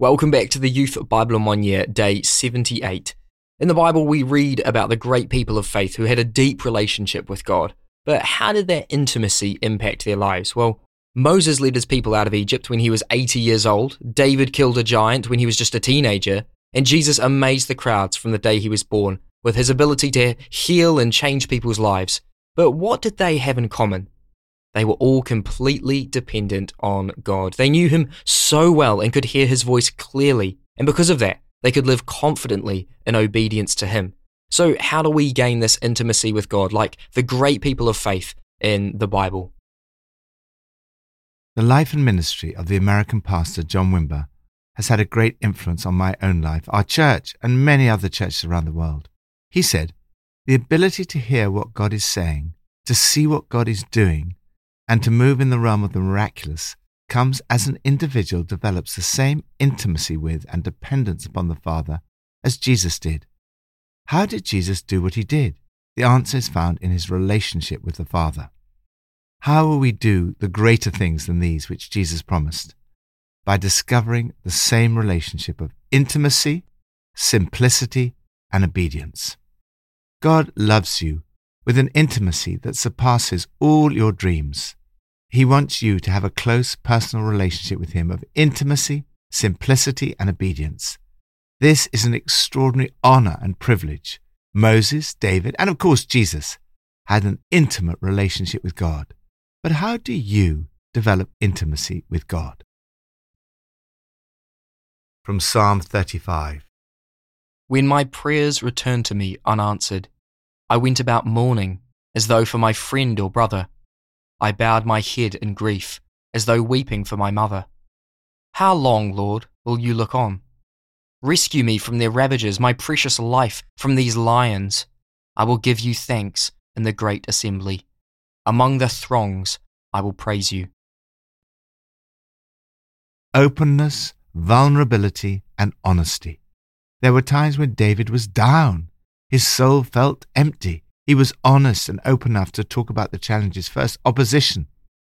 Welcome back to the Youth Bible in One Year, day 78. In the Bible, we read about the great people of faith who had a deep relationship with God. But how did their intimacy impact their lives? Well, Moses led his people out of Egypt when he was 80 years old, David killed a giant when he was just a teenager, and Jesus amazed the crowds from the day he was born with his ability to heal and change people's lives. But what did they have in common? They were all completely dependent on God. They knew Him so well and could hear His voice clearly. And because of that, they could live confidently in obedience to Him. So, how do we gain this intimacy with God like the great people of faith in the Bible? The life and ministry of the American pastor John Wimber has had a great influence on my own life, our church, and many other churches around the world. He said, The ability to hear what God is saying, to see what God is doing, and to move in the realm of the miraculous comes as an individual develops the same intimacy with and dependence upon the Father as Jesus did. How did Jesus do what he did? The answer is found in his relationship with the Father. How will we do the greater things than these which Jesus promised? By discovering the same relationship of intimacy, simplicity, and obedience. God loves you with an intimacy that surpasses all your dreams. He wants you to have a close personal relationship with Him of intimacy, simplicity, and obedience. This is an extraordinary honor and privilege. Moses, David, and of course Jesus had an intimate relationship with God. But how do you develop intimacy with God? From Psalm 35 When my prayers returned to me unanswered, I went about mourning as though for my friend or brother. I bowed my head in grief, as though weeping for my mother. How long, Lord, will you look on? Rescue me from their ravages, my precious life from these lions. I will give you thanks in the great assembly. Among the throngs, I will praise you. Openness, vulnerability, and honesty. There were times when David was down. His soul felt empty. He was honest and open enough to talk about the challenges. First, opposition.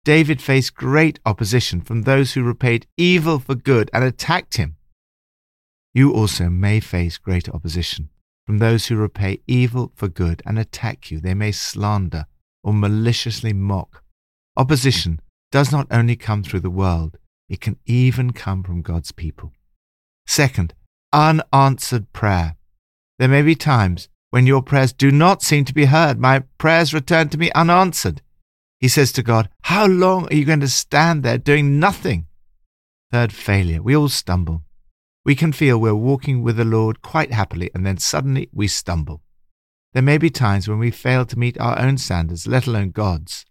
David faced great opposition from those who repaid evil for good and attacked him. You also may face great opposition from those who repay evil for good and attack you. They may slander or maliciously mock. Opposition does not only come through the world, it can even come from God's people. Second, unanswered prayer. There may be times when your prayers do not seem to be heard. My prayers return to me unanswered. He says to God, How long are you going to stand there doing nothing? Third, failure. We all stumble. We can feel we're walking with the Lord quite happily, and then suddenly we stumble. There may be times when we fail to meet our own standards, let alone God's.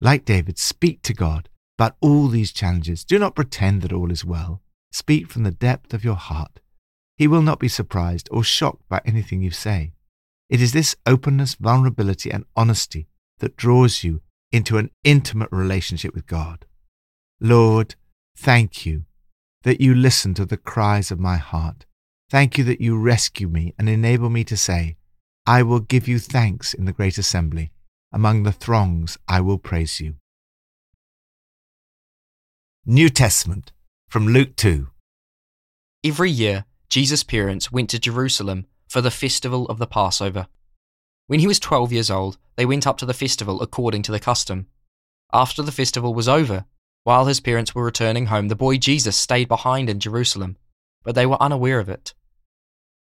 Like David, speak to God about all these challenges. Do not pretend that all is well. Speak from the depth of your heart. He will not be surprised or shocked by anything you say. It is this openness, vulnerability, and honesty that draws you into an intimate relationship with God. Lord, thank you that you listen to the cries of my heart. Thank you that you rescue me and enable me to say, I will give you thanks in the great assembly. Among the throngs, I will praise you. New Testament from Luke 2. Every year, Jesus' parents went to Jerusalem for the festival of the Passover. When he was 12 years old, they went up to the festival according to the custom. After the festival was over, while his parents were returning home, the boy Jesus stayed behind in Jerusalem, but they were unaware of it.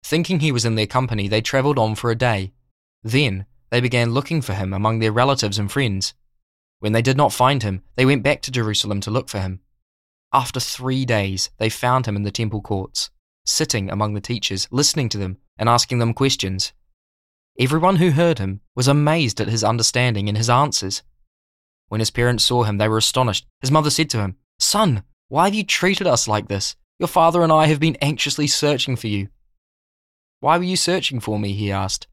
Thinking he was in their company, they travelled on for a day. Then they began looking for him among their relatives and friends. When they did not find him, they went back to Jerusalem to look for him. After three days, they found him in the temple courts, sitting among the teachers, listening to them and asking them questions. Everyone who heard him was amazed at his understanding and his answers. When his parents saw him, they were astonished. His mother said to him, Son, why have you treated us like this? Your father and I have been anxiously searching for you. Why were you searching for me? he asked.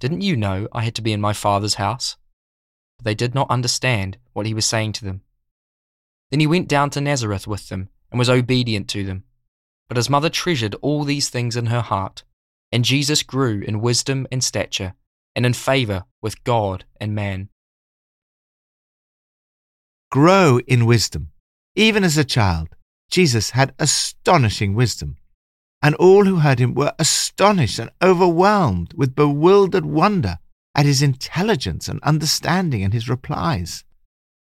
Didn't you know I had to be in my father's house? But they did not understand what he was saying to them. Then he went down to Nazareth with them and was obedient to them. But his mother treasured all these things in her heart. And Jesus grew in wisdom and stature, and in favor with God and man. Grow in wisdom. Even as a child, Jesus had astonishing wisdom, and all who heard him were astonished and overwhelmed with bewildered wonder at his intelligence and understanding and his replies.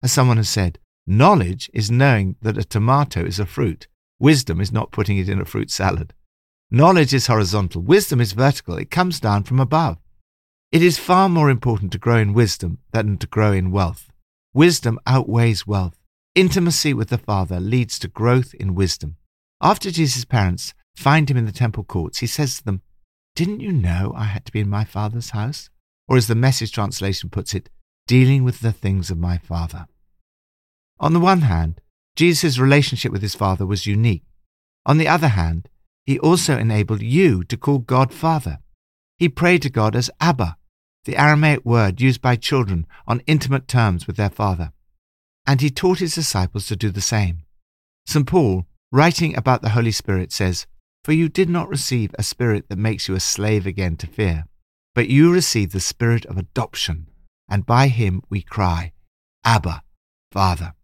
As someone has said, knowledge is knowing that a tomato is a fruit. Wisdom is not putting it in a fruit salad. Knowledge is horizontal. Wisdom is vertical. It comes down from above. It is far more important to grow in wisdom than to grow in wealth. Wisdom outweighs wealth. Intimacy with the Father leads to growth in wisdom. After Jesus' parents find him in the temple courts, he says to them, Didn't you know I had to be in my Father's house? Or as the message translation puts it, dealing with the things of my Father. On the one hand, Jesus' relationship with his Father was unique. On the other hand, he also enabled you to call God Father. He prayed to God as Abba, the Aramaic word used by children on intimate terms with their father. And he taught his disciples to do the same. St. Paul, writing about the Holy Spirit, says, For you did not receive a spirit that makes you a slave again to fear, but you received the spirit of adoption, and by him we cry, Abba, Father.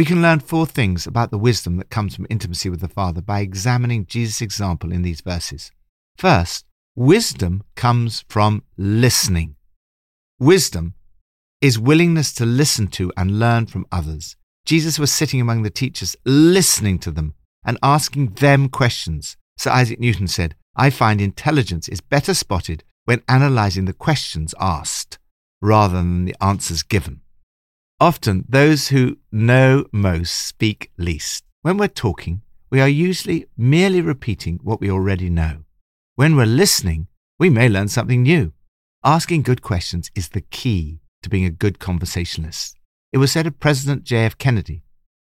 We can learn four things about the wisdom that comes from intimacy with the Father by examining Jesus' example in these verses. First, wisdom comes from listening. Wisdom is willingness to listen to and learn from others. Jesus was sitting among the teachers, listening to them and asking them questions. Sir Isaac Newton said, I find intelligence is better spotted when analyzing the questions asked rather than the answers given. Often, those who know most speak least. When we're talking, we are usually merely repeating what we already know. When we're listening, we may learn something new. Asking good questions is the key to being a good conversationalist. It was said of President J.F. Kennedy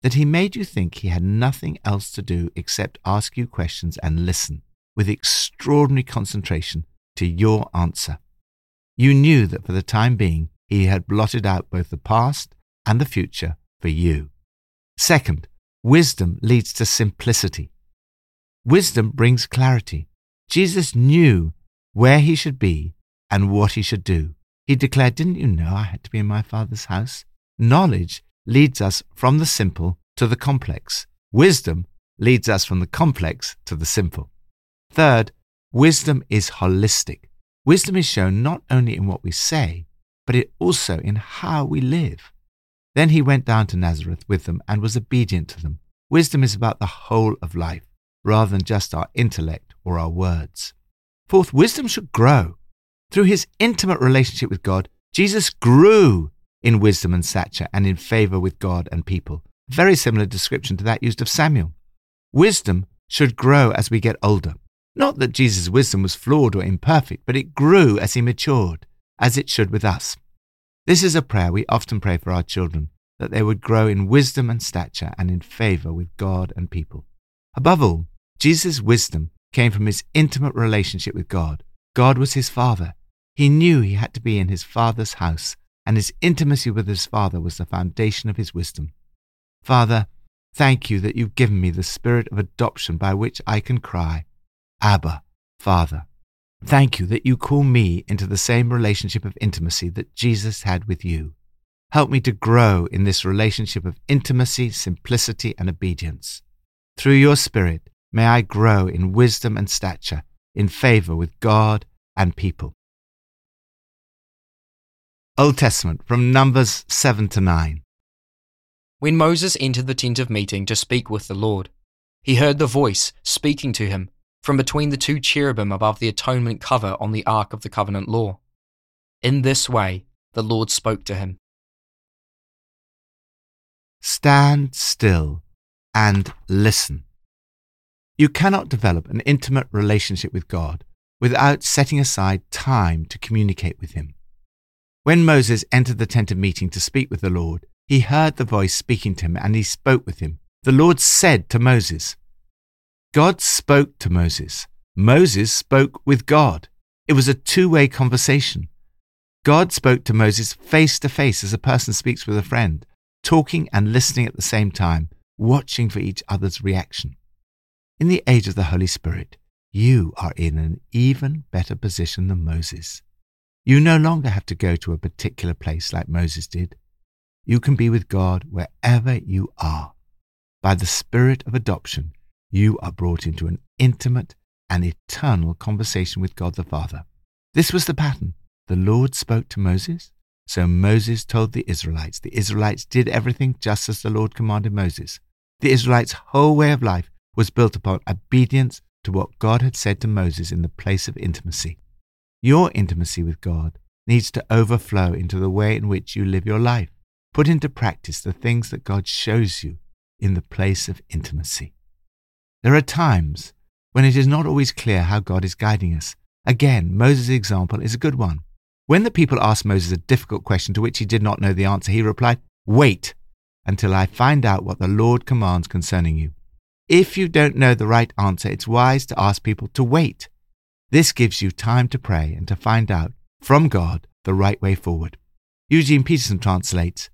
that he made you think he had nothing else to do except ask you questions and listen with extraordinary concentration to your answer. You knew that for the time being, he had blotted out both the past and the future for you. Second, wisdom leads to simplicity. Wisdom brings clarity. Jesus knew where he should be and what he should do. He declared, Didn't you know I had to be in my Father's house? Knowledge leads us from the simple to the complex. Wisdom leads us from the complex to the simple. Third, wisdom is holistic. Wisdom is shown not only in what we say, but it also in how we live. Then he went down to Nazareth with them and was obedient to them. Wisdom is about the whole of life, rather than just our intellect or our words. Fourth, wisdom should grow. Through his intimate relationship with God, Jesus grew in wisdom and stature and in favor with God and people. Very similar description to that used of Samuel. Wisdom should grow as we get older. Not that Jesus' wisdom was flawed or imperfect, but it grew as he matured, as it should with us. This is a prayer we often pray for our children, that they would grow in wisdom and stature and in favor with God and people. Above all, Jesus' wisdom came from his intimate relationship with God. God was his Father. He knew he had to be in his Father's house, and his intimacy with his Father was the foundation of his wisdom. Father, thank you that you've given me the spirit of adoption by which I can cry, Abba, Father. Thank you that you call me into the same relationship of intimacy that Jesus had with you. Help me to grow in this relationship of intimacy, simplicity, and obedience. Through your Spirit, may I grow in wisdom and stature, in favor with God and people. Old Testament from Numbers 7 to 9. When Moses entered the tent of meeting to speak with the Lord, he heard the voice speaking to him from between the two cherubim above the atonement cover on the Ark of the Covenant law. In this way, the Lord spoke to him Stand still and listen. You cannot develop an intimate relationship with God without setting aside time to communicate with Him. When Moses entered the tent of meeting to speak with the Lord, he heard the voice speaking to him and he spoke with him. The Lord said to Moses, God spoke to Moses. Moses spoke with God. It was a two way conversation. God spoke to Moses face to face as a person speaks with a friend, talking and listening at the same time, watching for each other's reaction. In the age of the Holy Spirit, you are in an even better position than Moses. You no longer have to go to a particular place like Moses did. You can be with God wherever you are. by the Spirit of adoption, you are brought into an intimate and eternal conversation with God the Father. This was the pattern. The Lord spoke to Moses, so Moses told the Israelites. The Israelites did everything just as the Lord commanded Moses. The Israelites' whole way of life was built upon obedience to what God had said to Moses in the place of intimacy. Your intimacy with God needs to overflow into the way in which you live your life. Put into practice the things that God shows you in the place of intimacy. There are times when it is not always clear how God is guiding us. Again, Moses' example is a good one. When the people asked Moses a difficult question to which he did not know the answer, he replied, Wait until I find out what the Lord commands concerning you. If you don't know the right answer, it's wise to ask people to wait. This gives you time to pray and to find out from God the right way forward. Eugene Peterson translates,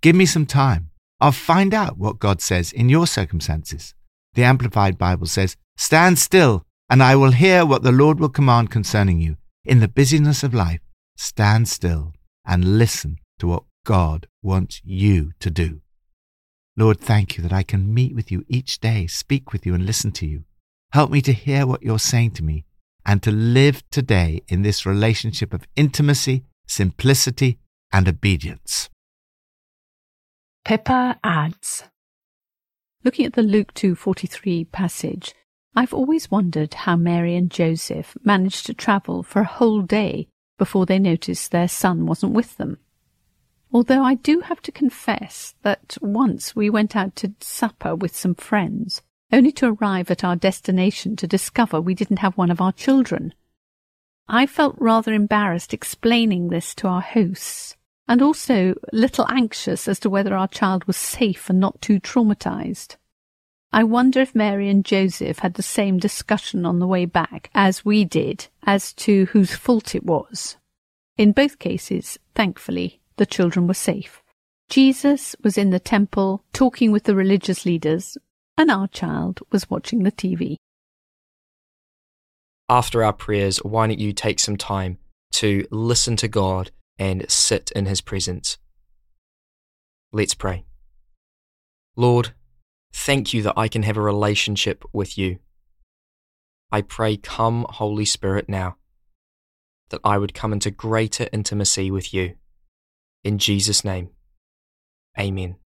Give me some time. I'll find out what God says in your circumstances. The Amplified Bible says, Stand still, and I will hear what the Lord will command concerning you. In the busyness of life, stand still and listen to what God wants you to do. Lord, thank you that I can meet with you each day, speak with you, and listen to you. Help me to hear what you're saying to me and to live today in this relationship of intimacy, simplicity, and obedience. Pippa adds Looking at the Luke 2:43 passage, I've always wondered how Mary and Joseph managed to travel for a whole day before they noticed their son wasn't with them. Although I do have to confess that once we went out to supper with some friends, only to arrive at our destination to discover we didn't have one of our children. I felt rather embarrassed explaining this to our hosts, and also little anxious as to whether our child was safe and not too traumatized. I wonder if Mary and Joseph had the same discussion on the way back as we did as to whose fault it was. In both cases, thankfully, the children were safe. Jesus was in the temple talking with the religious leaders, and our child was watching the TV. After our prayers, why don't you take some time to listen to God and sit in His presence? Let's pray. Lord, thank you that I can have a relationship with you. I pray, come, Holy Spirit, now, that I would come into greater intimacy with you. In Jesus' name, amen.